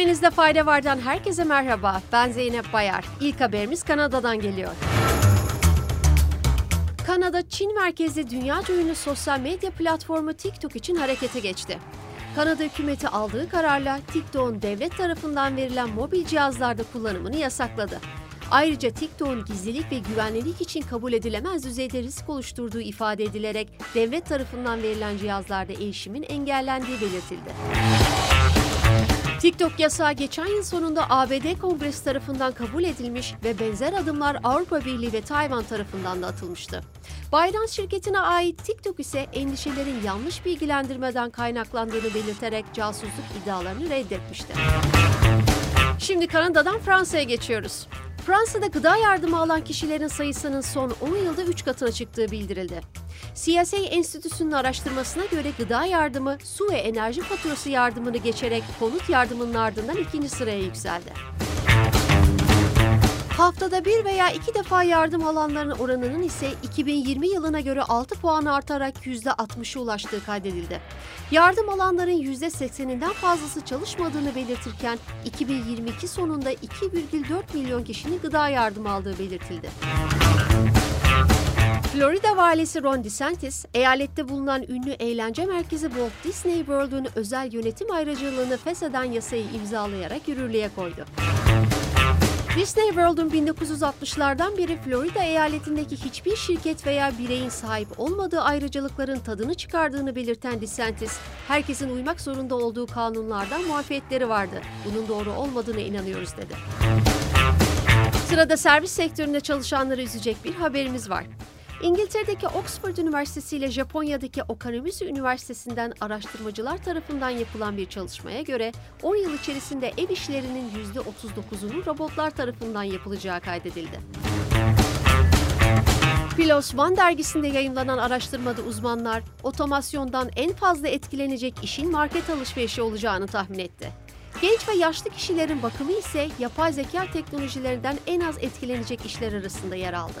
Haberimizde fayda vardan herkese merhaba. Ben Zeynep Bayar. İlk haberimiz Kanada'dan geliyor. Kanada, Çin merkezli dünyaca ünlü sosyal medya platformu TikTok için harekete geçti. Kanada hükümeti aldığı kararla TikTok'un devlet tarafından verilen mobil cihazlarda kullanımını yasakladı. Ayrıca TikTok'un gizlilik ve güvenlilik için kabul edilemez düzeyde risk oluşturduğu ifade edilerek devlet tarafından verilen cihazlarda erişimin engellendiği belirtildi. TikTok yasağı geçen yıl sonunda ABD Kongresi tarafından kabul edilmiş ve benzer adımlar Avrupa Birliği ve Tayvan tarafından da atılmıştı. Binance şirketine ait TikTok ise endişelerin yanlış bilgilendirmeden kaynaklandığını belirterek casusluk iddialarını reddetmişti. Şimdi Kanada'dan Fransa'ya geçiyoruz. Fransa'da gıda yardımı alan kişilerin sayısının son 10 yılda 3 katına çıktığı bildirildi. CSA Enstitüsü'nün araştırmasına göre gıda yardımı su ve enerji faturası yardımını geçerek konut yardımının ardından ikinci sıraya yükseldi. Haftada bir veya iki defa yardım alanların oranının ise 2020 yılına göre 6 puan artarak %60'a ulaştığı kaydedildi. Yardım alanların %80'inden fazlası çalışmadığını belirtirken 2022 sonunda 2,4 milyon kişinin gıda yardımı aldığı belirtildi. Florida valisi Ron DeSantis, eyalette bulunan ünlü eğlence merkezi Walt Disney World'un özel yönetim ayrıcalığını fesheden yasayı imzalayarak yürürlüğe koydu. Disney World'un 1960'lardan beri Florida eyaletindeki hiçbir şirket veya bireyin sahip olmadığı ayrıcalıkların tadını çıkardığını belirten DeSantis, herkesin uymak zorunda olduğu kanunlardan muafiyetleri vardı. Bunun doğru olmadığına inanıyoruz dedi. Sırada servis sektöründe çalışanları üzecek bir haberimiz var. İngiltere'deki Oxford Üniversitesi ile Japonya'daki Okanomizu Üniversitesi'nden araştırmacılar tarafından yapılan bir çalışmaya göre 10 yıl içerisinde ev işlerinin %39'unun robotlar tarafından yapılacağı kaydedildi. PLOS One dergisinde yayınlanan araştırmada uzmanlar otomasyondan en fazla etkilenecek işin market alışverişi olacağını tahmin etti. Genç ve yaşlı kişilerin bakımı ise yapay zeka teknolojilerinden en az etkilenecek işler arasında yer aldı.